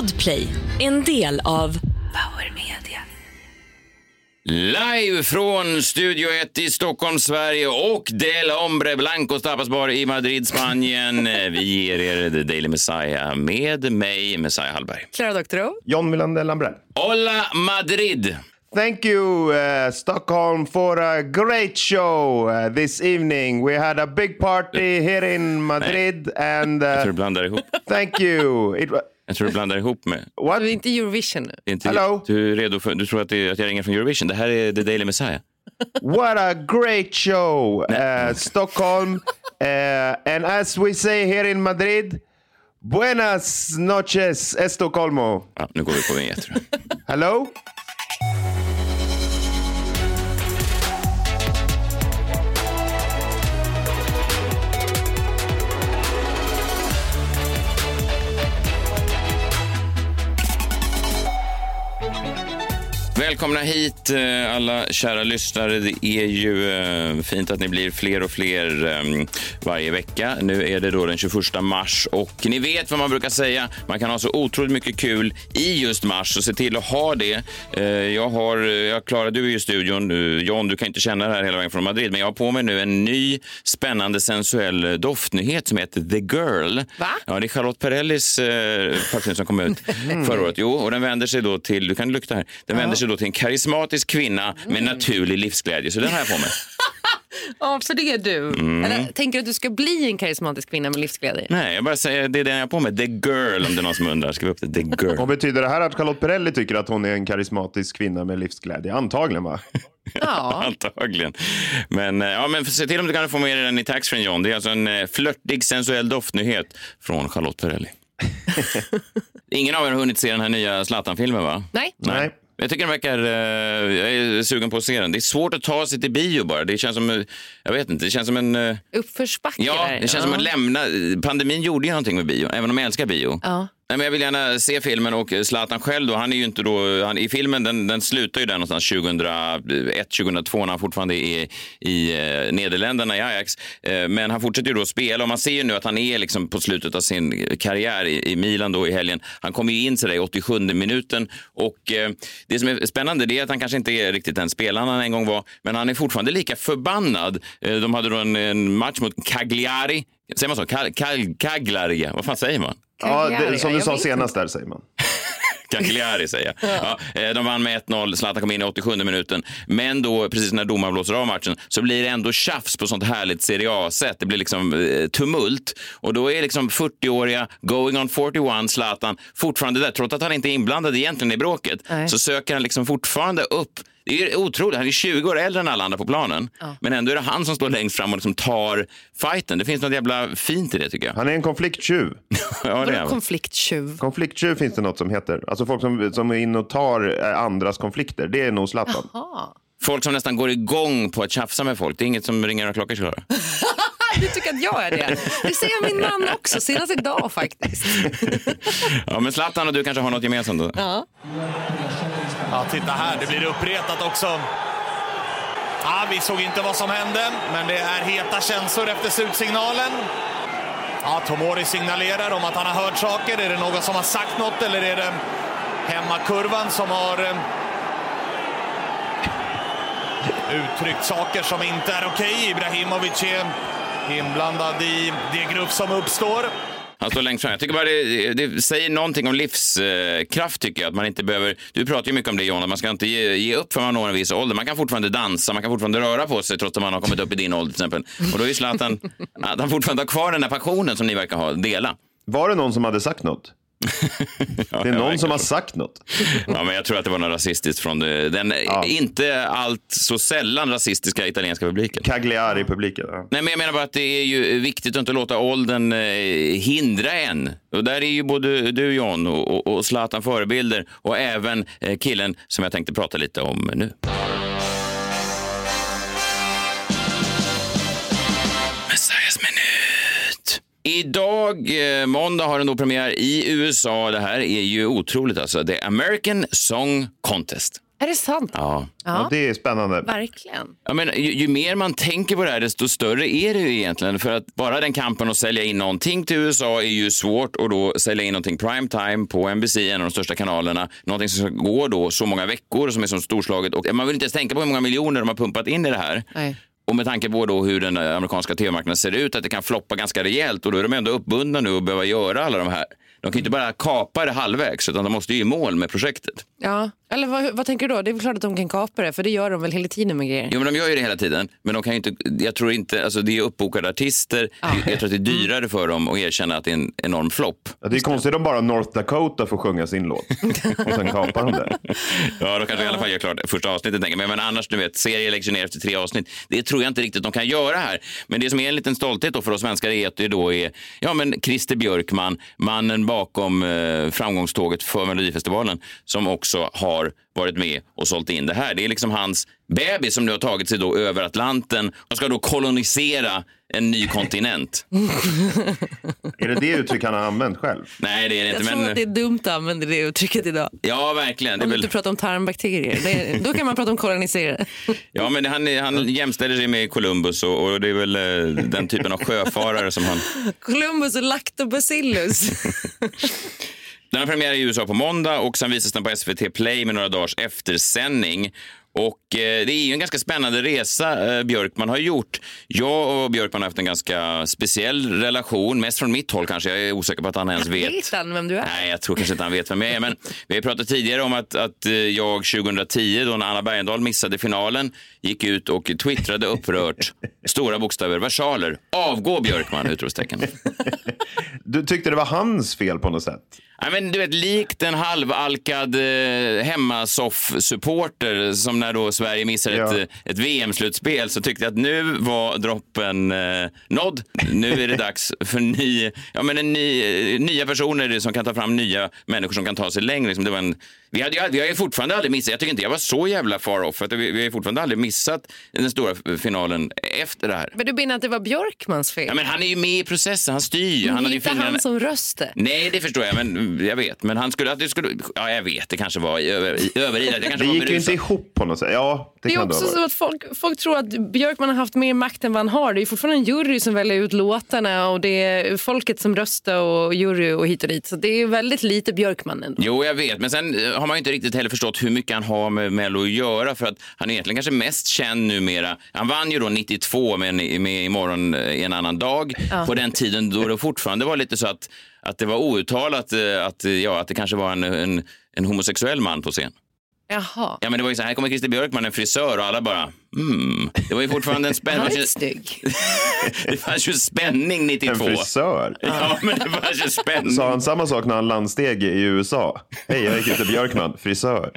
Podplay, en del av Power Media. Live från Studio 1 i Stockholm, Sverige och Del Hombre Blancos Tapasbar i Madrid, Spanien. Vi ger er The Daily Messiah med mig, Messiah Hallberg. Clara Doktorow. John Wilander Lambrell. Hola Madrid! Thank you, uh, Stockholm, for a great show uh, this evening. We had a big party here in Madrid, and Jag tror uh, du blandar ihop. thank you. It wa- Jag tror du blandar ihop med... what? Du är inte Eurovision nu. Det är Inte, Hello? Du är redo för... Du tror att, det, att jag ringer från Eurovision? Det här är The Daily Messiah. What a great show, uh, Stockholm. Uh, and as we say here in Madrid, buenas noches, Estocolmo. Ja, nu går vi på jag. Hello? Välkomna hit eh, alla kära lyssnare. Det är ju eh, fint att ni blir fler och fler eh, varje vecka. Nu är det då den 21 mars och ni vet vad man brukar säga. Man kan ha så otroligt mycket kul i just mars så se till att ha det. Jag har, jag Klara, du är i studion. John, du kan inte känna det här hela vägen från Madrid, men jag har på mig nu en ny spännande sensuell doftnyhet som heter The Girl. Va? Ja, det är Charlotte Perrellis parfym som kom ut förra året. Jo, och den vänder sig då till, du kan lukta här, den vänder sig då till en karismatisk kvinna med naturlig livsglädje. Så den har jag på mig. Ja, för det är du. Mm. Eller tänker du att du ska bli en karismatisk kvinna med livsglädje? Nej, jag bara säger det är den jag har på mig. The Girl, om det är någon som undrar. Skriv upp det. The Girl. Och betyder det här att Charlotte Perrelli tycker att hon är en karismatisk kvinna med livsglädje? Antagligen va? Ja. Antagligen. Men, eh, ja, men se till om du kan få med dig den i taxfree John. Det är alltså en eh, flörtig sensuell doftnyhet från Charlotte Perrelli. Ingen av er har hunnit se den här nya Zlatan-filmen va? Nej? Nej. Jag tycker den verkar... eh, jag är sugen på att se den. Det är svårt att ta sig till bio bara. Det känns som... eh, Jag vet inte. Det känns som en... eh, Uppförsbacke Ja, det känns som att lämna... Pandemin gjorde ju någonting med bio, även om jag älskar bio. Ja. Nej, men jag vill gärna se filmen och Zlatan själv då, han är ju inte då, han, i filmen den, den slutar ju där någonstans 2001, 2002 när han fortfarande är i eh, Nederländerna i Ajax. Eh, men han fortsätter ju då spela och man ser ju nu att han är liksom på slutet av sin karriär i, i Milan då i helgen. Han kommer ju in sådär i 87 minuten och eh, det som är spännande det är att han kanske inte är riktigt den spelaren han en gång var, men han är fortfarande lika förbannad. Eh, de hade då en, en match mot Cagliari. Säger man så? Kal, Cagliari? Vad fan säger man? Ja, det, som du jag sa senast där säger man. Cagliari säger jag. Ja, eh, de vann med 1-0, Zlatan kom in i 87 minuten. Men då, precis när domaren blåser av matchen, så blir det ändå tjafs på sånt härligt Serie A-sätt. Det blir liksom eh, tumult. Och då är liksom 40-åriga, going on 41, Zlatan fortfarande där. Trots att han inte är inblandad egentligen i bråket, Nej. så söker han liksom fortfarande upp det är otroligt. Han är 20 år äldre än alla andra på planen. Men ändå är det han som står längst fram och liksom tar fighten. Det finns något jävla fint i det tycker jag. Han är en konflikttjuv. Ja, det är Vadå han. konflikttjuv? Konflikttjuv finns det något som heter. Alltså folk som, som är inne och tar eh, andras konflikter. Det är nog Zlatan. Ja. Folk som nästan går igång på att tjafsa med folk. Det är inget som ringer några klockor, Klara. Du tycker att jag är det? Det säger min man också, senast idag faktiskt. Ja, men Zlatan och du kanske har något gemensamt då? Ja. Ja, titta här, det blir uppretat också. Ja, vi såg inte vad som hände, men det är heta känslor efter slutsignalen. Ja, Tomori signalerar om att han har hört saker. Är det någon som har sagt något eller är det hemmakurvan som har eh, uttryckt saker som inte är okej? Ibrahimovic är inblandad i det grupp som uppstår. Han står längst fram. Jag tycker bara det, det säger någonting om livskraft tycker jag. Att man inte behöver, du pratar ju mycket om det John, att man ska inte ge, ge upp för man når en viss ålder. Man kan fortfarande dansa, man kan fortfarande röra på sig trots att man har kommit upp i din ålder till exempel. Och då är ju Zlatan, att han fortfarande har kvar den där passionen som ni verkar ha, dela. Var det någon som hade sagt något? Ja, Det är någon som har sagt något. Ja, men jag tror att det var något rasistiskt från den inte allt så sällan rasistiska italienska publiken. Cagliari-publiken. Ja. Nej, men jag menar bara att det är ju viktigt att inte låta åldern eh, hindra en. Och där är ju både du John och, och, och Zlatan förebilder och även eh, killen som jag tänkte prata lite om nu. Idag, eh, måndag, har den då premiär i USA. Det här är ju otroligt alltså. The American Song Contest. Är det sant? Ja. Ja, det är spännande. Verkligen. Ja, men ju, ju mer man tänker på det här, desto större är det ju egentligen. För att bara den kampen att sälja in någonting till USA är ju svårt och då sälja in någonting primetime på NBC, en av de största kanalerna. Någonting som ska gå då så många veckor som är så storslaget. Och man vill inte ens tänka på hur många miljoner de har pumpat in i det här. Nej. Och med tanke på då hur den amerikanska tv-marknaden ser ut, att det kan floppa ganska rejält och då är de ändå uppbundna nu och behöva göra alla de här. De kan ju inte bara kapa det halvvägs, utan de måste ju i mål med projektet. Ja. Eller vad, vad tänker du då? Det är väl klart att de kan kapa det, för det gör de väl hela tiden med grejer. Jo, men de gör ju det hela tiden. Men de kan ju inte, jag tror inte, alltså det är uppbokade artister. Jag tror att det är dyrare för dem att erkänna att det är en enorm flopp. Ja, det är konstigt om bara North Dakota får sjunga sin låt. Och sen kapar de det. Ja, då kanske i alla fall gör klart första avsnittet. Men, men annars, du vet, serier läggs ner efter tre avsnitt. Det tror jag inte riktigt de kan göra här. Men det som är en liten stolthet då för oss svenskar är att det då är ja, men Christer Björkman, mannen bakom eh, framgångståget för Melodifestivalen, som också har varit med och sålt in det här. Det är liksom hans bebis som nu har tagit sig då över Atlanten och ska då kolonisera en ny kontinent. Är det det uttryck han har använt själv? Nej, det är det Jag inte. tror Men... att det är dumt att använda det uttrycket idag. Ja, verkligen. Det är Om du väl... inte pratar om tarmbakterier. Det, då kan man prata om kolonisera. Ja, men han, han jämställer sig med Columbus och, och det är väl eh, den typen av sjöfarare som han... Columbus och lactobacillus. Den har premiär i USA på måndag och sen visas den på SVT Play med några dagars eftersändning. Och eh, det är ju en ganska spännande resa eh, Björkman har gjort. Jag och Björkman har haft en ganska speciell relation, mest från mitt håll kanske. Jag är osäker på att han ens vet. Vet han vem du är? Nej, jag tror kanske inte han vet vem jag är. Men vi har pratat tidigare om att, att eh, jag 2010, då när Anna Bergendahl missade finalen, gick ut och twittrade upprört, stora bokstäver, versaler. Avgå Björkman! Utropstecken. Du tyckte det var hans fel på något sätt? Ja, men du vet, likt en halvalkad eh, hemmasoff-supporter som när då Sverige missar Ja. ett, ett VM-slutspel så tyckte jag att nu var droppen eh, nådd. Nu är det dags för ny, ja, men en ny, eh, nya personer som kan ta fram nya människor som kan ta sig längre. Liksom det var en, vi, hade, vi har ju fortfarande aldrig missat, jag tycker inte jag var så jävla far off, att vi, vi har ju fortfarande aldrig missat den stora finalen efter det här. Men du menar att det var Björkmans fel? Ja, men han är ju med i processen, han styr. Men Han det är inte han som röster. Nej, det förstår jag, men jag vet. Men han skulle, att det skulle, ja jag vet, det kanske var över, överilat. Det kanske Det var gick ju inte ihop på något sätt. Ja, det, Det är också så att folk, folk tror att Björkman har haft mer makt än vad han har. Det är fortfarande en jury som väljer ut låtarna och det är folket som röstar och jury och hit och dit. Så det är väldigt lite Björkman ändå. Jo, jag vet, men sen eh, har man ju inte riktigt heller förstått hur mycket han har med Mello att göra för att han är egentligen kanske mest känd numera. Han vann ju då 92 med, med Imorgon eh, i en annan dag på den tiden då det fortfarande var lite så att, att det var outtalat eh, att, eh, ja, att det kanske var en, en, en homosexuell man på scen. Jaha. Ja, men det var ju så här, här kommer Christer Björkman, en frisör och alla bara, mm. Det var ju fortfarande en Han spänning. är inte snygg. Det fanns ju spänning En 92. frisör. Ja, men det fanns ju spänning. Sa han samma sak när han landsteg i USA? Hej, jag är Christer Björkman, frisör.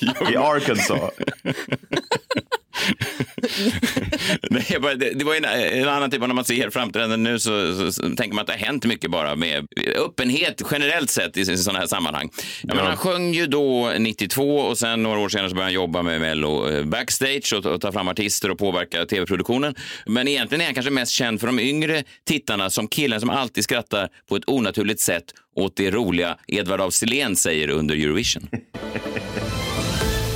I Arkansas. Nej, bara, det, det var en, en annan typ av när man ser framträdanden nu så, så, så tänker man att det har hänt mycket bara med öppenhet generellt sett i, i sådana här sammanhang. Ja, men han sjöng ju då 92 och sen några år senare så började han jobba med Mello eh, backstage och, och ta fram artister och påverka tv-produktionen. Men egentligen är han kanske mest känd för de yngre tittarna som killen som alltid skrattar på ett onaturligt sätt åt det roliga Edvard af Sillén säger under Eurovision.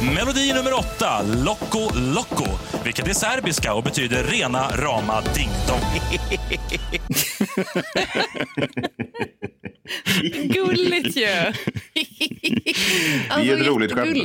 Melodi nummer åtta, Loco Loco, vilket är serbiska och betyder rena rama ding dong. Gulligt ju. Det Alltså, är ett roligt skämt.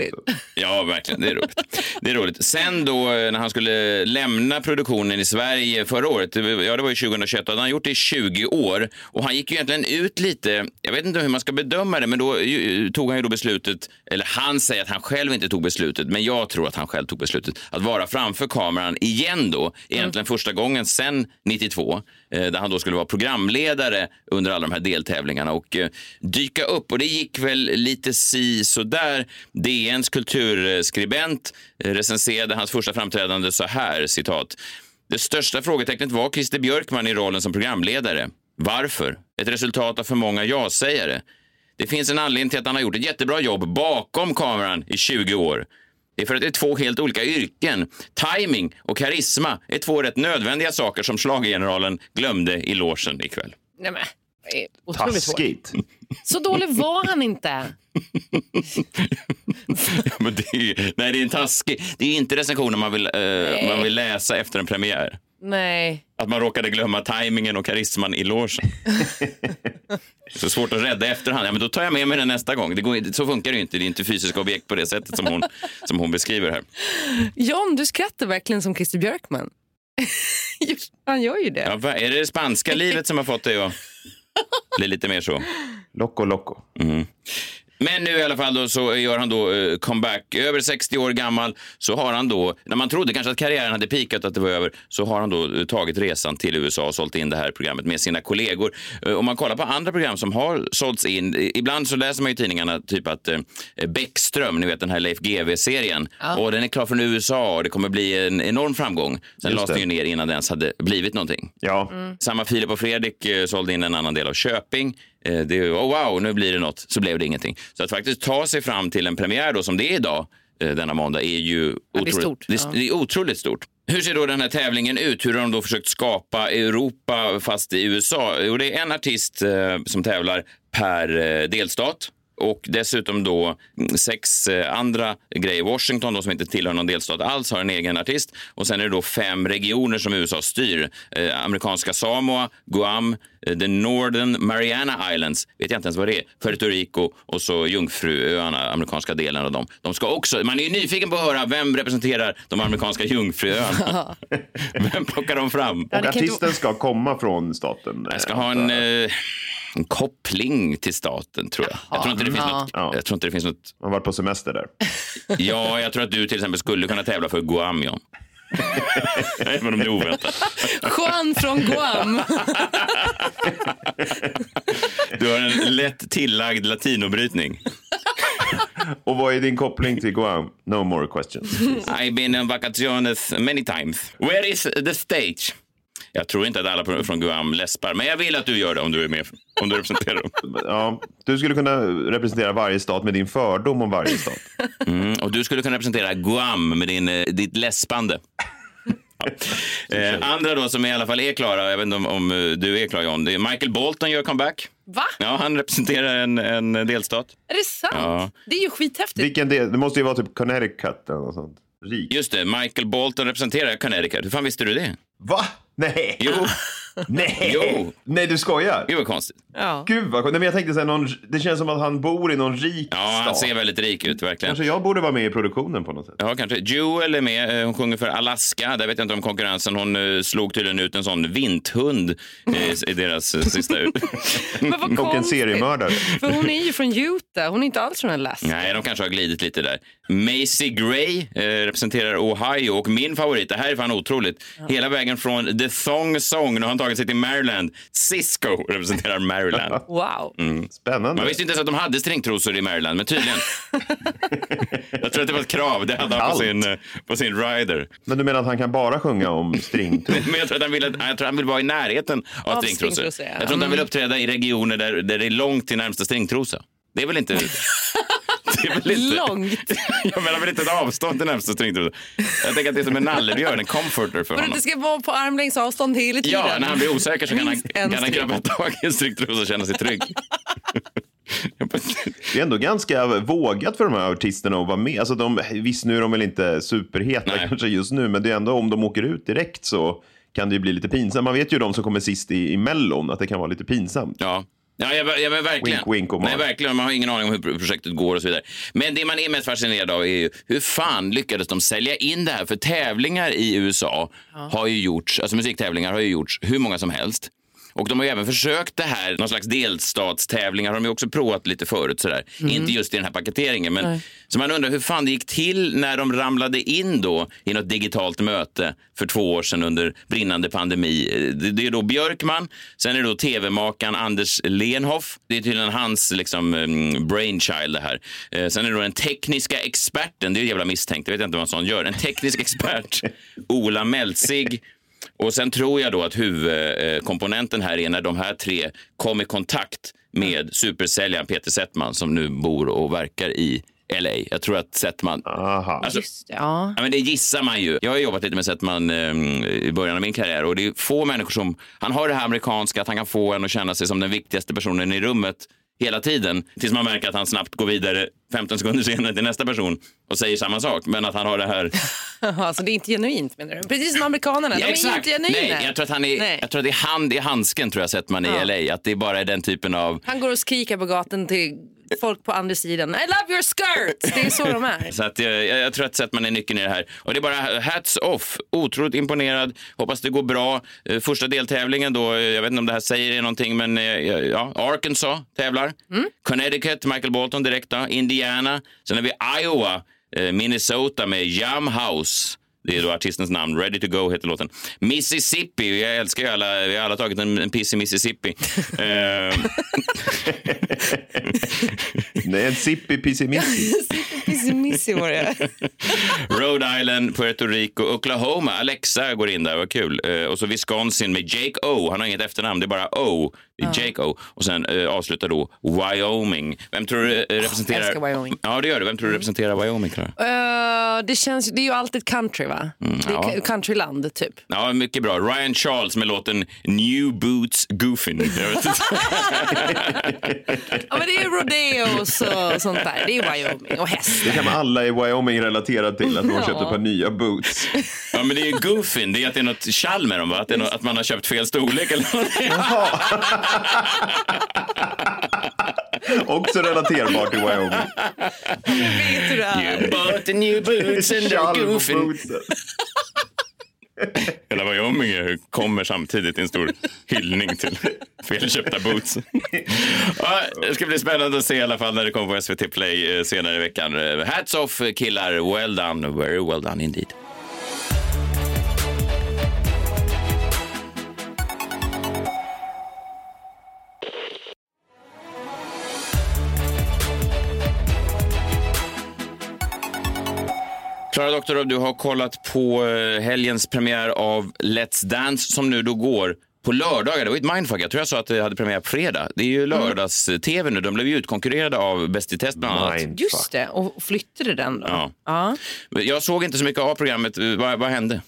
Ja, verkligen. Det är roligt. Det är roligt. Sen då eh, när han skulle lämna produktionen i Sverige förra året, det var- ja det var ju 2021, då hade han gjort det i 20 år och han gick ju egentligen ut lite, jag vet inte hur man ska bedöma det, men då ju, tog han ju då beslutet, eller han säger att han själv inte tog beslutet, men jag tror att han själv tog beslutet, att vara framför kameran igen då, egentligen första gången sen 92, eh, där han då skulle vara programledare under alla de här deltävlingarna och eh, dyka upp. Och det gick väl lite si så där. DNs kulturskribent recenserade hans första framträdande så här, citat. Det största frågetecknet var Christer Björkman i rollen som programledare. Varför? Ett resultat av för många ja-sägare. Det finns en anledning till att han har gjort ett jättebra jobb bakom kameran i 20 år. Det är för att det är två helt olika yrken. Timing och karisma är två rätt nödvändiga saker som schlagergeneralen glömde i logen ikväll. Nej, men otroligt. Taskigt. Så dålig var han inte. Ja, det är, nej, det är en taskig. Det är inte recensioner man vill, eh, man vill läsa efter en premiär. Nej. Att man råkade glömma tajmingen och karisman i logen. Så svårt att rädda efterhand. Ja, men då tar jag med mig den nästa gång. Det går, så funkar det ju inte. Det är inte fysiska objekt på det sättet som hon, som hon beskriver här. John, du skrattar verkligen som Christer Björkman. han gör ju det. Ja, är det det spanska livet som har fått dig att bli lite mer så? Loco, loco. Men nu i alla fall då, så gör han då eh, comeback. Över 60 år gammal så har han då, när man trodde kanske att karriären hade pikat att det var över, så har han då eh, tagit resan till USA och sålt in det här programmet med sina kollegor. Eh, Om man kollar på andra program som har sålts in, eh, ibland så läser man i tidningarna typ att eh, Bäckström, ni vet den här Leif GW-serien, och den är klar från USA och det kommer bli en enorm framgång. Sen Just lades den ju ner innan det ens hade blivit någonting. Ja, Samma Filip och Fredrik eh, sålde in en annan del av Köping. Eh, det, oh wow, nu blir det något. Så blev det ingenting. Så att faktiskt ta sig fram till en premiär då, som det är idag, eh, denna måndag, är ju det är otroligt, stort, det, ja. det är otroligt stort. Hur ser då den här tävlingen ut? Hur har de då försökt skapa Europa fast i USA? Jo, det är en artist eh, som tävlar per eh, delstat. Och dessutom då mm, sex eh, andra grejer. Washington då, som inte tillhör någon delstat alls har en egen artist. Och sen är det då fem regioner som USA styr. Eh, amerikanska Samoa, Guam, eh, the Northern Mariana Islands, vet jag inte ens vad det är, Puerto Rico och så Jungfruöarna, amerikanska delen av dem. De ska också, man är ju nyfiken på att höra vem representerar de amerikanska Jungfruöarna. vem plockar de fram? Och artisten ska komma från staten. Jag ska ha en, eh, en koppling till staten, tror jag. Jag tror, inte det finns Ja. något, Ja. jag tror inte det finns något... Man har varit på semester där. Ja, jag tror att du till exempel skulle kunna tävla för Guam, John. Även om det är oväntat. Juan från Guam. Du har en lätt tillagd latinobrytning. Och vad är din koppling till Guam? No more questions. I've been on vacaciones many times. Where is the stage? Jag tror inte att alla från Guam läspar, men jag vill att du gör det om du är med, om du representerar dem. Ja, du skulle kunna representera varje stat med din fördom om varje stat. Mm, och du skulle kunna representera Guam med din, eh, ditt läspande. Eh, andra då som i alla fall är klara, jag vet inte om, om eh, du är klar John, det är Michael Bolton gör comeback. Va? Ja, han representerar en, en delstat. Är det sant? Ja. Det är ju skithäftigt. Vilken del? Det måste ju vara typ Connecticut eller något sånt. Rik. Just det, Michael Bolton representerar Connecticut. Hur fan visste du det? Va? Nej! Jo, Nej! Jo. Nej, du skojar? det var konstigt. Ja. Gud vad Nej, men jag tänkte säga någon, det känns som att han bor i någon rik Ja, han stat. ser väldigt rik ut verkligen. Kanske jag borde vara med i produktionen på något sätt. Ja, kanske. Jewel är med. Eh, Hon sjunger för Alaska. Där vet jag inte om konkurrensen. Hon eh, slog tydligen ut en sån vinthund eh, i deras sista ut. Men vad Och en konstigt. seriemördare. För hon är ju från Utah. Hon är inte alls från Alaska. Nej, de kanske har glidit lite där. Macy Gray eh, representerar Ohio och min favorit, det här är fan otroligt, hela vägen från The Thong Song, nu har han tagit sig till Maryland. Cisco representerar Maryland. Wow. Spännande. Man visste inte ens att de hade stringtrosor i Maryland, men tydligen. jag tror att det var ett krav, det hade han på sin, eh, på sin rider. Men du menar att han kan bara sjunga om stringtrosor? Men jag tror att han vill, att, jag tror han vill vara i närheten av, Av stringtrosor. stringtrosor, ja. Jag tror inte han vill uppträda i regioner där, där det är långt till närmsta stringtrosa. Det är väl inte... Det är väl inte Långt. Jag menar väl inte ett avstånd till närmsta stringtrosa. Jag tänker att det är som en nallebjörn, en comforter för Men honom. det ska vara på armlängds avstånd hela tiden. Ja, när han blir osäker så kan han, kan han grabba tag i en stringtrosa och känna sig trygg. Det är ändå ganska vågat för de här artisterna att vara med. Alltså de, visst, nu är de väl inte superheta Nej. kanske just nu, men det är ändå om de åker ut direkt så kan det ju bli lite pinsamt. Man vet ju de som kommer sist i, i Mellon, att det kan vara lite pinsamt. Ja. Ja, ja, ja men verkligen. Wink, wink och Nej, verkligen. Man har ingen aning om hur projektet går och så vidare. Men det man är mest fascinerad av är ju hur fan lyckades de sälja in det här? För tävlingar i USA har ju gjorts, alltså musiktävlingar har ju gjorts hur många som helst. Och de har ju även försökt det här, någon slags delstatstävlingar har de ju också provat lite förut sådär. Inte just i den här paketeringen. Men, så man undrar hur fan det gick till när de ramlade in då i något digitalt möte för två år sedan under brinnande pandemi. Det, är då Björkman, sen är det då tv-makaren Anders Lenhoff. Det är tydligen hans liksom, mm, brainchild det här. Eh, sen är det då den tekniska experten, det är ju jävla misstänkt, jag vet inte vad en sån gör. En teknisk expert, Ola Meltzig. Och sen tror jag då att huvudkomponenten här är när de här tre kom i kontakt med supersäljaren Peter Settman som nu bor och verkar i LA. Jag tror att Settman... Aha. Alltså, Just det, ja. Ja, men det gissar man ju. Jag har jobbat lite med Settman eh, i början av min karriär och det är få människor som... Han har det här amerikanska, att han kan få en att känna sig som den viktigaste personen i rummet hela tiden tills man märker att han snabbt går vidare 15 sekunder senare till nästa person och säger samma sak. Men att han har det här... Alltså det är inte genuint menar du? Precis som amerikanerna, de är inte genuina. Nej, jag tror att, han är, Nej. jag tror att det är hand i handsken tror jag Settman i Ja. LA. Att det bara är den typen av... Han går och skriker på gatan till folk på andra sidan. I love your skirt! Det är så de är. Så att jag, jag, jag tror att Settman är nyckeln i det här. Och det är bara hats off. Otroligt imponerad. Hoppas det går bra. Eh, Första deltävlingen då, eh, jag vet inte om det här säger er någonting, men eh, ja, Arkansas tävlar. Connecticut, Michael Bolton direkt då. Indiana. Sen har vi Iowa, eh, Minnesota med Jam House. Det är då artistens namn. Ready to go heter låten. Mississippi. Jag älskar ju alla. Vi har alla tagit en, en piss i Mississippi. Nej, en sippi pissimissi. Pissimissig var det. Rhode Island, Puerto Rico, Oklahoma. Alexa går in där, vad kul. Eh, och så Wisconsin med Jake O. Han har inget efternamn, det är bara O. Det är Jake O. Och sen eh, avslutar då Wyoming. Vem tror du eh, representerar... älskar Wyoming. Ja, det gör du. Vem tror du representerar Wyoming, Clara? Eh, det, känns, det är ju alltid country va? det är ja. countryland typ. Ja, mycket bra. Ryan Charles med låten New Boots Goofin. Jag. Ja men det är rodeos och sånt där. Det är Wyoming och hästar. Det kan alla i Wyoming relatera till, att de har köpt ett par nya boots. Ja, men det är ju Goofin. Det är att det är något tjall med dem, va? Att, det är något, att man har köpt fel storlek eller någonting. Också relaterbart till Wyoming. Vet du det här? You bought the new boots and they're goofin. Hela Wyoming är- kommer samtidigt i en stor hyllning till felköpta boots. Ja, det ska bli spännande att se i alla fall när det kommer på SVT Play eh, senare i veckan. Hats off killar, well done, very well done indeed. Klara Doktorov, du har kollat på eh, helgens premiär av Let's Dance som nu då går på lördagar. Det var ett mindfuck. Jag tror jag sa att det hade premiär på fredag. Det är ju lördags-tv nu. De blev ju utkonkurrerade av Bäst i test bland annat. Mindfuck. Just det, och flyttade den då? Ja. ja. Jag såg inte så mycket av programmet. Vad, vad hände?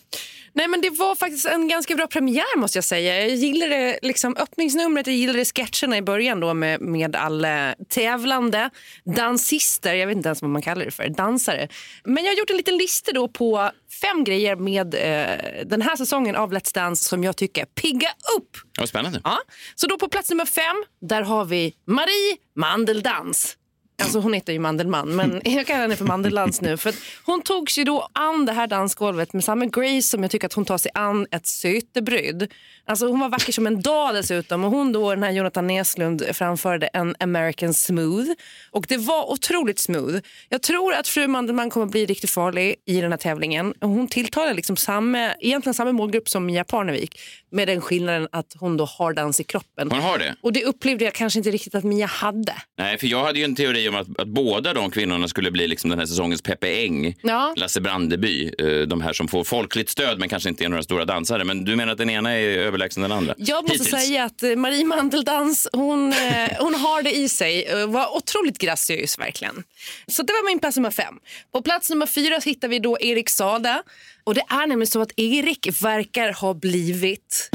Nej men det var faktiskt en ganska bra premiär måste jag säga. Jag gillade liksom öppningsnumret, jag gillade sketcherna i början då med, med alla tävlande dansister, jag vet inte ens vad man kallar det för, dansare. Men jag har gjort en liten lista då på fem grejer med eh, den här säsongen av Let's Dance som jag tycker pigga upp. Vad spännande. Ja. Så då på plats nummer fem, där har vi Marie Mandeldans. Alltså hon heter ju Mandelmann, men jag kallar henne för Mandeldans nu. För hon tog sig då an det här dansgolvet med samma grace som jag tycker att hon tar sig an ett sötebröd. Alltså hon var vacker som en dag dessutom. Och hon då, den här Jonathan Näslund, framförde en American smooth. Och det var otroligt smooth. Jag tror att fru Mandelmann kommer bli riktigt farlig i den här tävlingen. Hon tilltalar liksom samma, egentligen samma målgrupp som Mia Parnevik. Med den skillnaden att hon då har dans i kroppen. Hon har det? Och det upplevde jag kanske inte riktigt att Mia hade. Nej, för jag hade ju en teori om att, att båda de kvinnorna skulle bli liksom den här säsongens Peppe Eng, Ja. Lasse Brandeby, eh, de här som får folkligt stöd men kanske inte är några stora dansare. Men du menar att den ena är överlägsen den andra? Jag måste Hittills. säga att eh, Marie Mandeldans, hon, eh, hon har det i sig. Eh, Var otroligt graciös verkligen. Så det var min plats nummer fem. På plats nummer fyra hittar vi då Erik Sade. Och det är nämligen så att Erik verkar ha blivit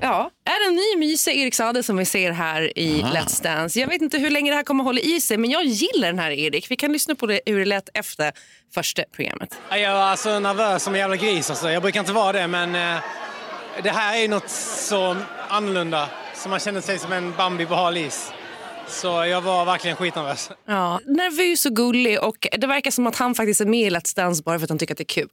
Ja, är en ny mysig Erik Sade som vi ser här i Let's Dance. Jag vet inte hur länge det här kommer hålla i sig, men jag gillar den här Erik. Vi kan lyssna på det, hur det lät efter första programmet. Ja, Jag var alltså nervös som en jävla gris. Alltså. Jag brukar inte vara det, men eh, det här är något så annorlunda. Så man känner sig som en Bambi på hal is. Så jag var verkligen skitnervös. Ja, nervös och gullig och det verkar som att han faktiskt är med i Let's Dance bara för att han tycker att det är kul.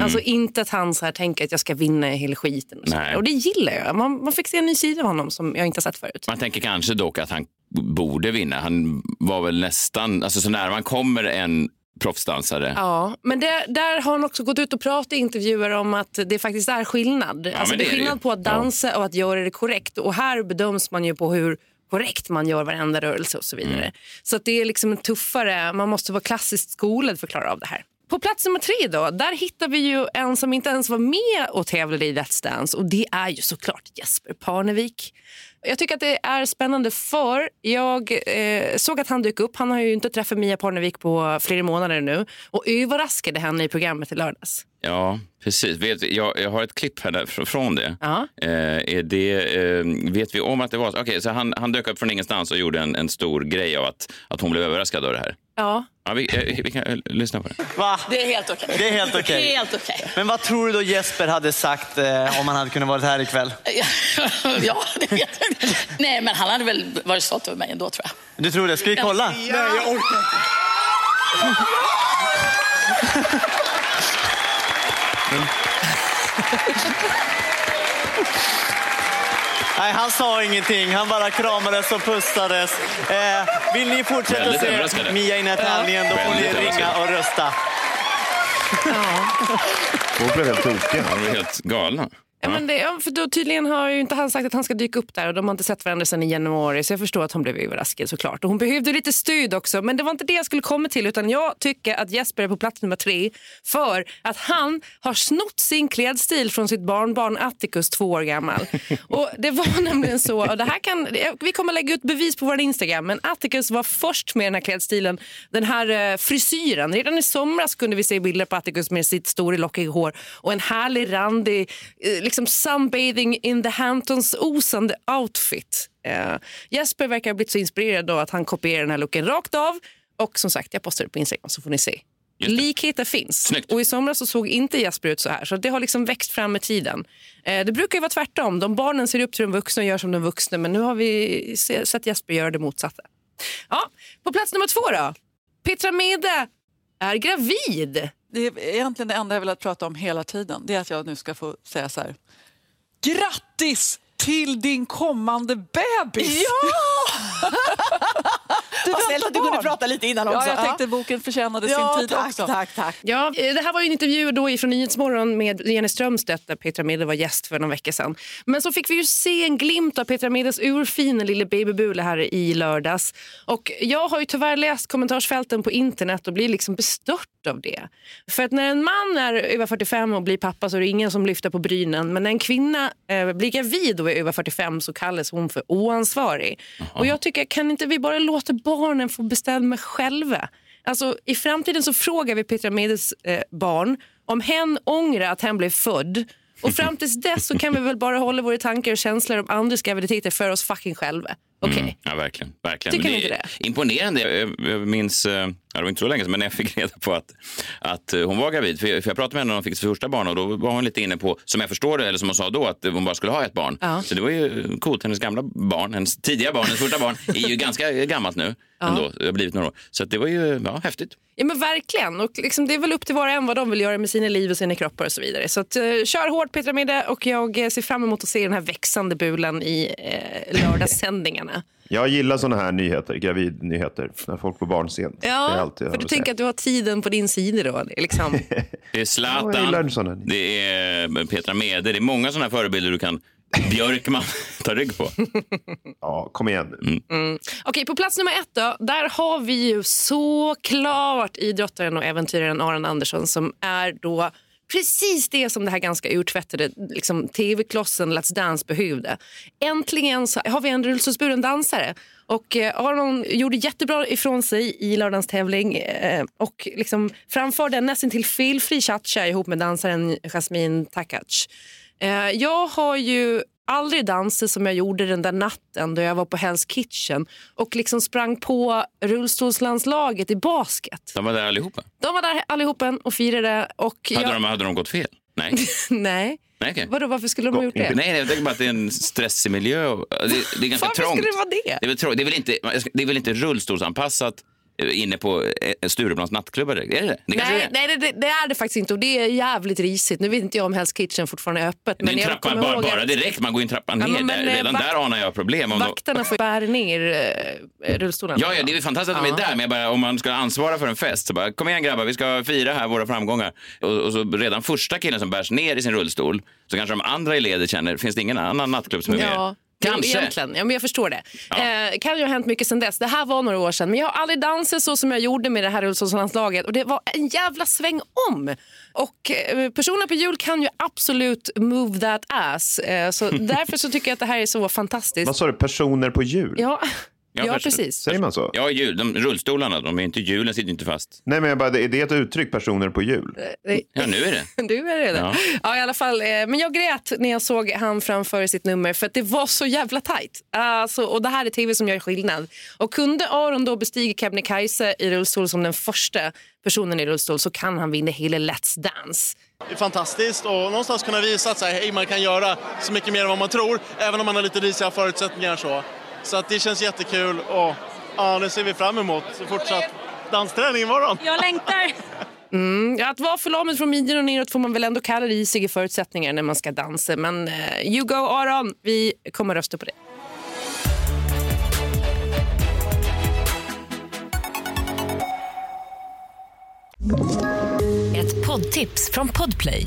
Alltså inte att han så här tänker att jag ska vinna hela skiten. Och, så och det gillar jag. Man, man fick se en ny sida av honom som jag inte har sett förut. Man tänker kanske dock att han borde vinna. Han var väl nästan, alltså så nära man kommer en proffsdansare. Ja, men det, där har han också gått ut och pratat i intervjuer om att det faktiskt är skillnad. alltså, men det det är det skillnad ju. på att dansa och att göra det korrekt. Och här bedöms man ju på hur korrekt man gör varenda rörelse och så vidare. Mm. Så att det är liksom en tuffare, man måste vara klassiskt skolad för att klara av det här. På plats nummer tre då, där hittar vi ju en som inte ens var med och tävlade i Let's Dance och det är ju såklart Jesper Parnevik. Jag tycker att det är spännande för jag eh, såg att han dök upp. Han har ju inte träffat Mia Parnevik på flera månader nu och överraskade henne i programmet i lördags. Ja, precis. Vet, jag, jag har ett klipp här där, fr- från det. Ja. Eh, är det eh, vet vi om att det var? Okej, så han, han dök upp från ingenstans och gjorde en, en stor grej av att, att hon blev överraskad av det här. Ja. Ja, vi, eh, vi kan eh, lyssna på det. Va? Det är helt okej. Det är helt okej. Helt okej. Men vad tror du då Jesper hade sagt eh, om han hade kunnat vara här ikväll? ja, det vet jag inte. Nej, men han hade väl varit stolt över mig ändå tror jag. Du tror det? Ska vi kolla? Nej, jag orkar Nej, han sa ingenting. Han bara kramades och pussades. Eh, vill ni fortsätta se. Mia i den här tävlingen, då får ni ringa och rösta. Hon blev helt tokig. De är helt galna. Ja, men det, för då tydligen har ju inte han sagt att han ska dyka upp där och de har inte sett varandra sedan i januari så jag förstår att hon blev överraskad såklart. Och hon behövde lite stöd också men det var inte det jag skulle komma till utan jag tycker att Jesper är på plats nummer tre för att han har snott sin klädstil från sitt barnbarn Atticus två år gammal. Och det var nämligen så, och det här kan, vi kommer lägga ut bevis på vår Instagram men Atticus var först med den här klädstilen, den här eh, frisyren. Redan i somras kunde vi se bilder på Atticus med sitt stora lockiga hår och en härlig randig eh, liksom sunbathing in the Hamptons osande outfit. Eh, Jesper verkar ha blivit så inspirerad då att han kopierar den här looken rakt av. Och som sagt, jag postar det på Instagram så får ni se. Likheter finns. Snyggt. Och I somras så såg inte Jesper ut så här. Så det har liksom växt fram med tiden. Eh, det brukar ju vara tvärtom. De barnen ser upp till de vuxna och gör som de vuxna. Men nu har vi se- sett Jesper göra det motsatta. Ja, på plats nummer två då. Petra Mede är gravid. Det är egentligen det enda jag velat prata om hela tiden. Det är att jag nu ska få säga så här. Grattis till din kommande bebis! Ja! Du Vad snällt att du kunde prata lite innan också. Ja, jag Ja. tänkte boken förtjänade Ja, sin tid tack, också. tack, tack. Ja, eh, det här var ju en intervju då från Nyhetsmorgon med Jenny Strömstedt där Petra Mede var gäst för någon vecka sedan. Men så fick vi ju se en glimt av Petra Medes urfina lille babybule här i lördags. Och jag har ju tyvärr läst kommentarsfälten på internet och blir liksom bestört av det. För att när en man är över 45 och blir pappa så är det ingen som lyfter på brynen. Men när en kvinna eh, blir gravid och är över 45 så kallas hon för oansvarig. Och jag tycker, kan inte vi bara låta barnen få bestämma själva? Alltså, I framtiden så frågar vi Petra Medes eh, barn om hen ångrar att hen blev född. Och fram tills dess så kan vi väl bara hålla våra tankar och känslor om andras graviditeter för oss fucking själva. Okej? Mm, ja, verkligen. verkligen. Tycker ni inte är Imponerande. Jag, jag minns, eh, ja, det var inte så länge sedan, men när jag fick reda på att, att eh, hon var gravid. För jag, för jag pratade med henne när hon fick sitt första barn och då var hon lite inne på, som jag förstår det, eller som hon sa då, att hon bara skulle ha ett barn. Ja. Så det var ju coolt. Hennes gamla barn, hennes tidiga barn, hennes första barn, är ju ganska gammalt nu. Ändå. Det har blivit några år. Så det var ju ja, häftigt. Ja, men verkligen. Och liksom, det är väl upp till var och en vad de vill göra med sina liv och sina kroppar och så vidare. Så att, eh, kör hårt Petra Mede och jag eh, ser fram emot att se den här växande bulan i eh, lördagssändningarna. Jag gillar såna här nyheter, gravidnyheter, när folk får barn sent. Ja, för du tänker att du har tiden på din sida då. Det är liksom... Det är Zlatan, det är Petra Mede, det är många sådana förebilder du kan Björkman ta rygg på. Ja, kom igen nu. Mm. Okej, på plats nummer ett då, där har vi ju såklart idrottaren och äventyraren Aron Andersson som är då precis det som det här ganska urtvättade liksom, tv-klossen Let's Dance behövde. Äntligen så har vi en rullstolsburen dansare. Och eh, Aron gjorde jättebra ifrån sig i lördagens tävling eh, och liksom framförde en nästan till felfri cha-cha ihop med dansaren Jasmine Takac. Eh, jag har ju aldrig dansat som jag gjorde den där natten då jag var på Hell's Kitchen och liksom sprang på rullstolslandslaget i basket. De var där allihopa. De var där allihopa och firade. Och Hade, jag... de, hade de gått fel? Nej. Nej. Nej, okej. Vadå, varför skulle de ha gjort det? Nej, jag tänker bara att det är en stressig miljö. och- Det, det är ganska Varför trångt. skulle det vara det? Det är, väl trångt. det, är väl inte, det är väl inte rullstolsanpassat inne på eh, Stureplans nattklubbar? Är det det? kanske Nej, det är. nej det, det är det faktiskt inte och det är jävligt risigt. Nu vet inte jag om Hell's Kitchen fortfarande är öppet. Det är en jag trappa, kommer bara, ihåg bara att direkt, man går ju en trappa ner. men, där. eh, Redan där anar jag problem. Om vakterna får bära ner eh, rullstolen. ja, ja, det är fantastiskt att de är Ja. där, men bara, om man ska ansvara för en fest så bara, kom igen grabbar, vi ska fira här våra framgångar. Och, och så redan första killen som bärs ner i sin rullstol, så kanske de andra i ledet känner, finns det ingen annan nattklubb som är Ja. med Kanske. Egentligen. Ja, men jag förstår det. Eh, kan ju ha hänt mycket sen dess. Det här var några år sedan. Men jag har aldrig dansat så som jag gjorde med det här rullstolslandslaget. Och det var en jävla sväng om. Och eh, personer på hjul kan ju absolut move that ass. Eh, så därför så tycker jag att det här är så fantastiskt. Vad sa du, personer på hjul? Ja, ja, kanske. precis. Säger man så? Ja, hjul, de, rullstolarna, de är inte, hjulen sitter inte fast. Nej, men jag bara, är det ett uttryck, personer på hjul? Ja, nu är det. Du är det. Ja. ja, i alla fall. Eh, men jag grät när jag såg han framföra sitt nummer för att det var så jävla tajt. Alltså, och det här är tv som gör skillnad. Och kunde Aron då bestiga Kebnekaise i rullstol som den första personen i rullstol så kan han vinna hela Let's Dance. Det är fantastiskt och någonstans kunna visa att så här, hej, man kan göra så mycket mer än vad man tror, även om man har lite risiga förutsättningar. Så, så att det känns jättekul och ja, nu ser vi fram emot fortsatt dansträning imorgon. Jag längtar. Mm, att vara förlamad från midjan och neråt får man väl ändå kalla risiga förutsättningar när man ska dansa. Men eh, you go Aron, vi kommer rösta på det. Ett poddtips från Podplay.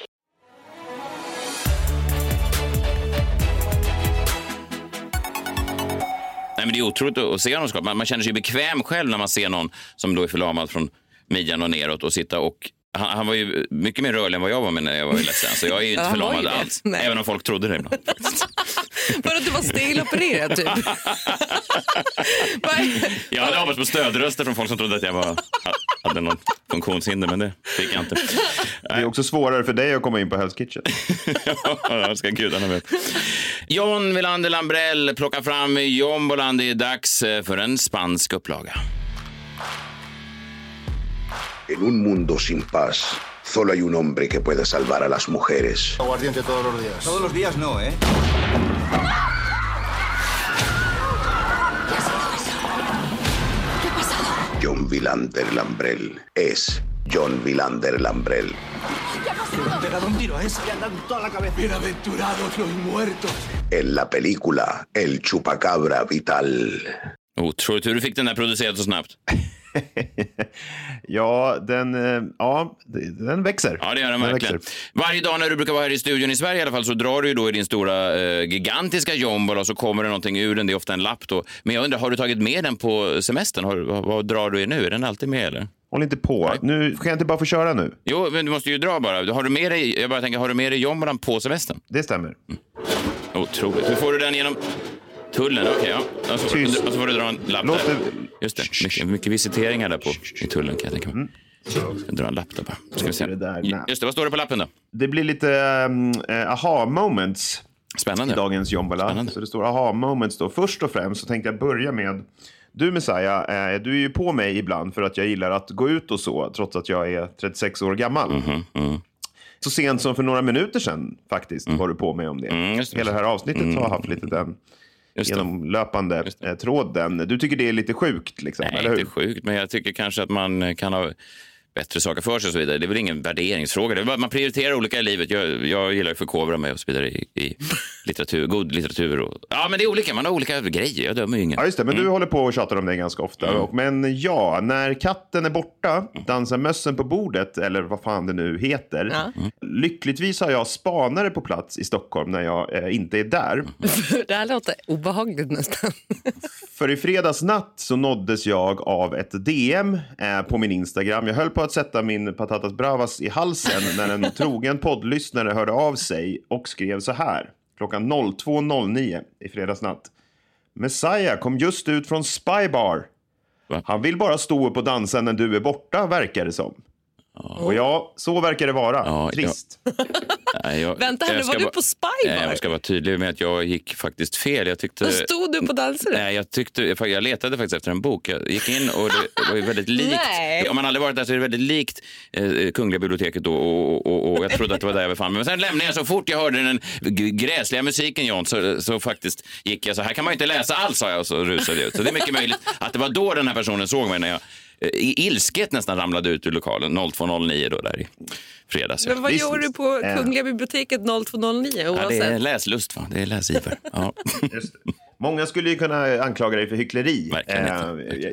Nej, men det är otroligt att se honom skapa. Man, man känner sig bekväm själv när man ser någon som då är förlamad från midjan och neråt och sitta och han, han var ju mycket mer rörlig än vad jag var med när jag var i Let's Dance, så jag är ju inte förlamad alls. Nej. Även om folk trodde det ibland. För att du var stelopererad typ. Jag hade hoppats på stödröster från folk som trodde att jag var, hade något funktionshinder, men det fick jag inte. Det är också svårare för dig att komma in på Hell's Kitchen. Ja, det ska gudarna veta. John Wilander Lambrell plockar fram jombolan. Det är dags eh, för en spansk upplaga. En un mundo sin paz, solo hay un hombre que puede salvar a las mujeres. Aguardiente todos los días. Todos los días no, ¿eh? John Vilander Lambrell es John Lambrell. Pegado un tiro a ese. Le han dado toda la cabeza. Bienaventurados los muertos. En la película El Chupacabra Vital. Otroligt hur du fick den där producerad så snabbt. Ja, den, eh, ja, den växer. Ja, det gör den verkligen. växer. Varje dag när du brukar vara här i studion i Sverige i alla fall så drar du ju då i din stora eh, gigantiska jombola och så kommer det någonting ur den. Det är ofta en lapp då. Men jag undrar, har du tagit med den på semestern? Har, vad, vad drar du i nu? Är den alltid med eller? Håll inte på. Nu, kan jag inte bara få köra nu? Jo, men du måste ju dra bara. Har du med dig, jag bara tänker, har du med dig jombolan på semestern? Det stämmer. Otroligt. Hur får du den genom tullen? Okej, ja. Och så, Tyst. och så får du dra en lapp Låt där. det- Just det. Mycket, mycket visiteringar där på, i tullen kan jag tänka mig. Jag ska dra en lapp där bara. Ska vi se. Det där, nej. Just det, vad står det på lappen då? Det blir lite um, aha moments Spännande. i dagens jombola. Så det står aha moments då. Först och främst så tänkte jag börja med du Messiah, eh, du är ju på mig ibland för att jag gillar att gå ut och så, trots att jag är 36 år gammal. Mhm, Så sent som för några minuter sedan faktiskt Mm. var du på mig om det. Hela det här avsnittet har haft lite den genomlöpande eh, tråden. Du tycker det är lite sjukt, liksom, Nej, eller hur? inte sjukt, men jag tycker kanske att man kan ha bättre saker för sig och så vidare. Det är väl ingen värderingsfråga. Det är bara, man prioriterar olika i livet. Jag, jag gillar att förkovra mig och så vidare i, i litteratur, god litteratur. Och, ja, men det är olika. Man har olika grejer. Jag dömer ju ingen. Ja, just det. Men Mm. du håller på och tjatar om det ganska ofta. Och, men ja, när katten är borta, dansar mössen på bordet, eller vad fan det nu heter. Mm. Lyckligtvis har jag spanare på plats i Stockholm när jag eh, inte är där. det här låter obehagligt nästan. För i fredags natt så nåddes jag av ett DM eh, på min Instagram. Jag höll på att sätta min patatas bravas i halsen när en trogen poddlyssnare hörde av sig och skrev så här klockan 02.09 i fredags natt. Messiah kom just ut från Spybar. Han vill bara stå upp och dansa när du är borta, verkar det som. Och ja, så verkar det vara. Trist. Nej, jag, Vänta jag var du på Spy Nej? Jag ska vara tydlig med att jag gick faktiskt fel. Jag tyckte... Då stod du på danser? Nej, jag, tyckte, jag letade faktiskt efter en bok. Jag gick in och det var ju väldigt likt. Nej. Om man aldrig varit där så är det väldigt likt eh, Kungliga biblioteket och, och, och, och jag trodde att det var där jag befann mig. Men sen lämnade jag så fort jag hörde den gräsliga musiken John så, så faktiskt gick jag så här kan man ju inte läsa alls sa jag och så rusade jag ut. Så det är mycket möjligt att det var då den här personen såg mig när jag i ilsket nästan ramlade ut ur lokalen 02.09 då där i fredags. Men vad gör du på Ja. Kungliga biblioteket 0209 Ja, det är läslust, va? Det är läsiver. Ja. Många skulle ju kunna anklaga dig för hyckleri. Eh,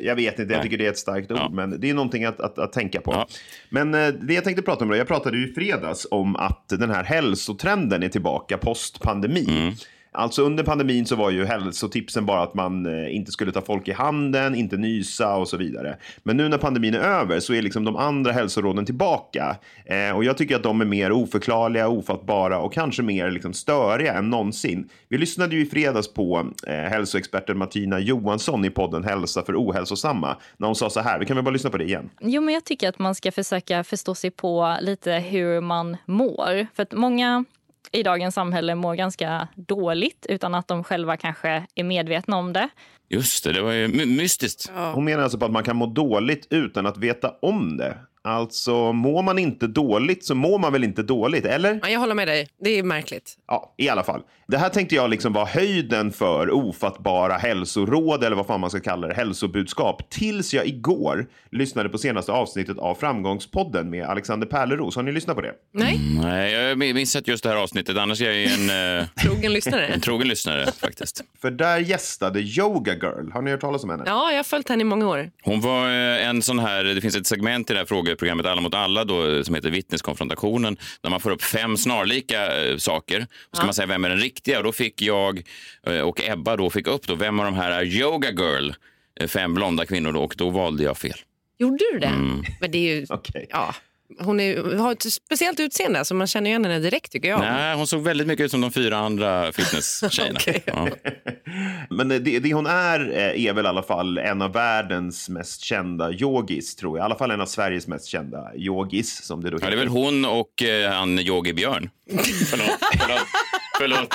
jag- vet inte, jag tycker det är ett starkt ord, men det är någonting att, att, att tänka på. Men eh, det jag tänkte prata om då, jag pratade ju i fredags om att den här hälsotrenden är tillbaka post-pandemi. Mm. Alltså under pandemin så var ju hälsotipsen bara att man eh, inte skulle ta folk i handen, inte nysa och så vidare. Men nu när pandemin är över så är liksom de andra hälsoråden tillbaka. Eh, och jag tycker att de är mer oförklarliga, ofattbara och kanske mer liksom störiga än någonsin. Vi lyssnade ju i fredags på eh, hälsoexperten Martina Johansson i podden Hälsa för ohälsosamma. När hon sa så här, vi kan väl bara lyssna på det igen. Jo, men jag tycker att man ska försöka förstå sig på lite hur man mår. För att många i dagens samhälle mår ganska dåligt utan att de själva kanske är medvetna om det. Just det, det var ju my- mystiskt. Hon menar alltså på att man kan må dåligt utan att veta om det. Alltså, mår man inte dåligt så mår man väl inte dåligt, eller? Ja, jag håller med dig. Det är märkligt. Ja, i alla fall. Det här tänkte jag liksom var höjden för ofattbara hälsoråd eller vad fan man ska kalla det, hälsobudskap. Tills jag igår lyssnade på senaste avsnittet av Framgångspodden med Alexander Pärleros. Har ni lyssnat på det? Nej. Nej, jag har missat just det här avsnittet. Annars är jag ju en... Eh, Trogen lyssnare. En trogen lyssnare, faktiskt. För där gästade Yoga Girl. Har ni hört talas om henne? Ja, jag har följt henne i många år. Hon var eh, en sån här, det finns ett segment i det här frågeprogrammet Alla mot alla då, eh, som heter Vittneskonfrontationen, där man får upp fem snarlika eh, saker. Och ska man säga vem är den riktiga? Och då fick jag eh, och Ebba då fick upp då, vem av de här är Yoga Girl? Eh, Fem blonda kvinnor då, och då valde jag fel. Gjorde du det? Mm. Men det är ju... Ja. Hon är, har ett speciellt utseende, så man känner igen henne direkt tycker jag. Nej, hon såg väldigt mycket ut som de fyra andra fitnesstjejerna. ja. Men det, det hon är eh, är väl i alla fall en av världens mest kända yogis, tror jag. I alla fall en av Sveriges mest kända yogis, som det då Ja, det är väl hon och eh, han Yogi Björn. förlåt, förlåt, förlåt,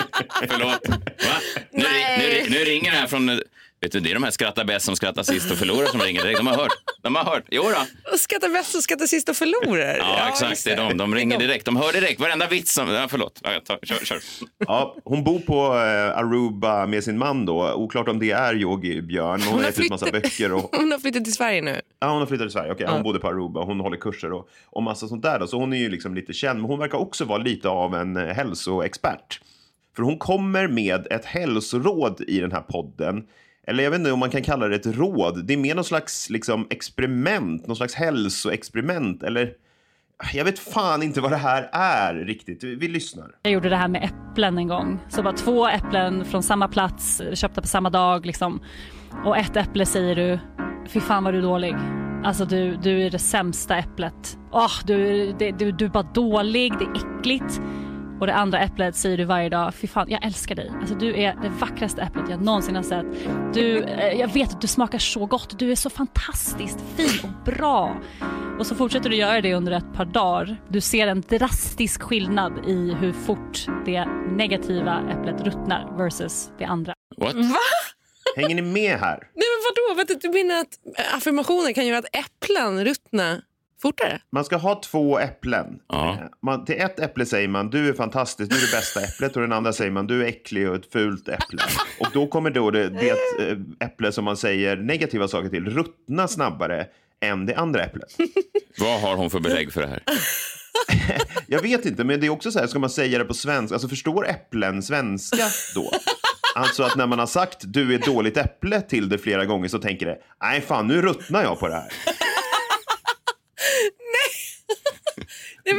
förlåt. Va? Nu, nu, nu ringer det här från... Vet du, det är de här skrattar bäst som skrattar sist och förlorar som ringer direkt. De har hört. De har hört. Jo då. Och skrattar bäst och skrattar sist och förlorar. Ja, exakt. just Det är de. De ringer direkt. De hör direkt. Varenda vits som... Ja, förlåt. Ja, tar, kör, kör. Ja, hon bor på eh, Aruba med sin man då. Oklart om det är Yogi Björn. Hon, Hon har ut massa flyttat- böcker. Och, Hon har flyttat till Sverige nu. ja, hon har flyttat till Sverige. Okej, Ja. hon bodde på Aruba. Hon håller kurser och, och massa sånt där. Då. Så hon är ju liksom lite känd. Men hon verkar också vara lite av en eh, hälsoexpert. För hon kommer med ett hälsoråd i den här podden. Eller jag vet inte om man kan kalla det ett råd. Det är mer någon slags liksom, experiment, någon slags hälsoexperiment. Eller jag vet fan inte vad det här är riktigt. Vi, vi lyssnar. Jag gjorde det här med äpplen en gång. Så bara två äpplen från samma plats, köpta på samma dag liksom. Och ett äpple säger du, fy fan vad du är dålig. Alltså du, du är det sämsta äpplet. Oh, du, det, du, du är bara dålig, det är äckligt. Och det andra äpplet säger du varje dag, fy fan jag älskar dig. Alltså du är det vackraste äpplet jag någonsin har sett. Du, eh, jag vet att du smakar så gott, du är så fantastiskt fin och bra. Och så fortsätter du göra det under ett par dagar. Du ser en drastisk skillnad i hur fort det negativa äpplet ruttnar versus det andra. What? Va? Hänger ni med här? Nej men vadå? Vet du, menar att affirmationer kan göra att äpplen ruttnar fortare? Man ska ha två äpplen. Eh, Man, till ett äpple säger man du är fantastisk, du är det bästa äpplet och den andra säger man du är äcklig och ett fult äpple. Och då kommer då det, det eh, äpple som man säger negativa saker till ruttna snabbare än det andra äpplet. Vad har hon för belägg för det här? Jag vet inte, men det är också så här, ska man säga det på svenska, alltså förstår äpplen svenska då? Alltså att när man har sagt du är ett dåligt äpple till det flera gånger så tänker det, nej fan nu ruttnar jag på det här.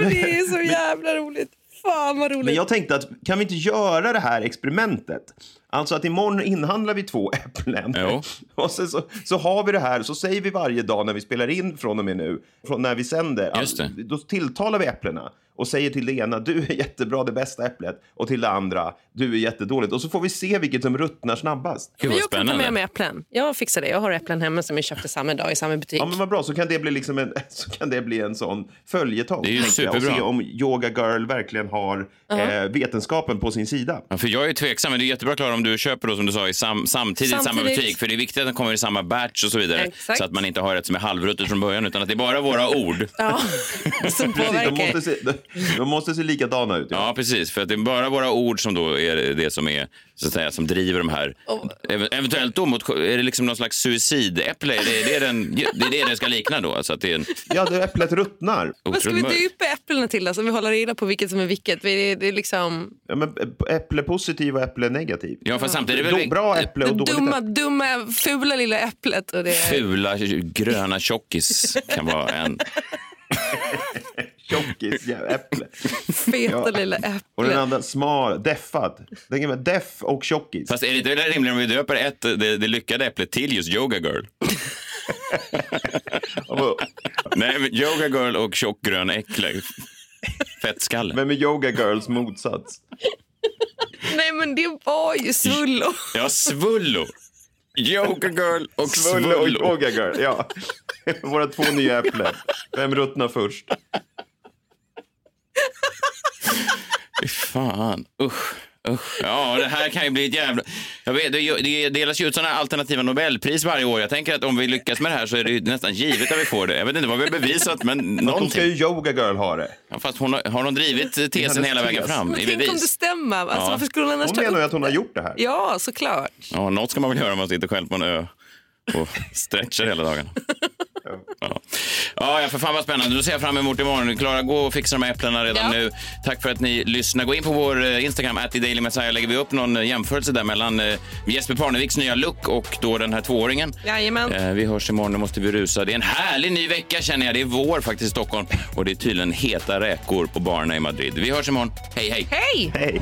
Nej men det är så jävla roligt. Fan vad roligt. Men jag tänkte att kan vi inte göra det här experimentet? Alltså att imorgon inhandlar vi två äpplen. Och sen så, så har vi det här, så säger vi varje dag när vi spelar in från och med nu, från när vi sänder, Just det. då tilltalar vi äpplena och säger till det ena, du är jättebra, det bästa äpplet, och till det andra, du är jättedåligt. Och så får vi se vilket som ruttnar snabbast. Men jag kan ta med mig äpplen. Jag fixar det. Jag har äpplen hemma som jag köpte samma dag i samma butik. Ja, men vad bra, så kan det bli, liksom en, så kan det bli en sån följetong. Det är ju superbra. Och se om Yoga Girl verkligen har eh, vetenskapen på sin sida. Ja, för jag är tveksam, men det är jättebra Klara om du köper då som du sa i sam, samtidigt, i samma Samtidigt. butik. För det är viktigt att den kommer i samma batch och så vidare. Exakt. Så att man inte har ett som är halvruttet från början utan att det är bara våra ord. Ja, som Precis, de påverkar. måste, se, de, de måste se likadana ut. Ja, precis. För att det är bara våra ord som då är det som är så att säga som driver de här. Ev- Eventuellt då mot, är det liksom någon slags suicidäpple? Är det det den, det är det den ska likna då? Alltså att det är en, Ja, det äpplet ruttnar. Vad ska vi döpa äpplena till då, så vi håller reda på vilket som är vilket? Det är, det är liksom... Ja, men äpple positiv och äpple negativ. Ja, fast samtidigt är det väl- Bra äpple och dåligt dumma, äpple. dumma, fula lilla äpplet. Och det är... Fula gröna tjockis kan vara en. Tjockis, ja, äpple. Feta lilla äpple. Och den andra smal, deffad. Den kan vara deff och tjockis. Fast är det inte rimligt om vi döper ett, det, det lyckade äpplet till just Yoga Girl? Nej, men Yoga Girl och tjockgrön äckle. Fettskalle. Men med Yoga Girls motsats. Nej men det var ju Svullo. Ja, Svullo. Yoga Girl och Svulle och Svullo. Yoga Girl, ja. Våra två nya äpplen. Vem ruttnar först? Fy fan. Usch. Usch. Ja, det här kan ju bli ett jävla... Jag vet, det, delas ju ut sådana alternativa Nobelpris varje år. Jag tänker att om vi lyckas med det här så är det ju nästan givet att vi får det. Jag vet inte vad vi har bevisat, men Då ska någonting. ju Yoga Girl ha det. Ja, fast hon har, har hon drivit tesen hela vägen fram Men i tänk om det bevis? stämmer. Alltså, Ja. Varför skulle hon annars Hon menar ju att hon har gjort det här. Ja, såklart. Ja, något ska man väl göra om man sitter själv på en ö och stretchar hela dagen. Ja. Ja, ja, för fan vad spännande. Då ser jag fram emot imorgon. Klara, gå och fixa de här äpplena redan nu. Tack för att ni lyssnar. Gå in på vår eh, Instagram, at Daily Messiah. lägger vi upp någon eh, jämförelse där mellan eh, Jesper Parneviks nya look och då den här tvååringen. Jajamän. Vi hörs imorgon, nu måste vi rusa. Det är en härlig ny vecka känner jag. Det är vår faktiskt i Stockholm och det är tydligen heta räkor på barerna i Madrid. Vi hörs imorgon. Hej, hej! Hej! Hej!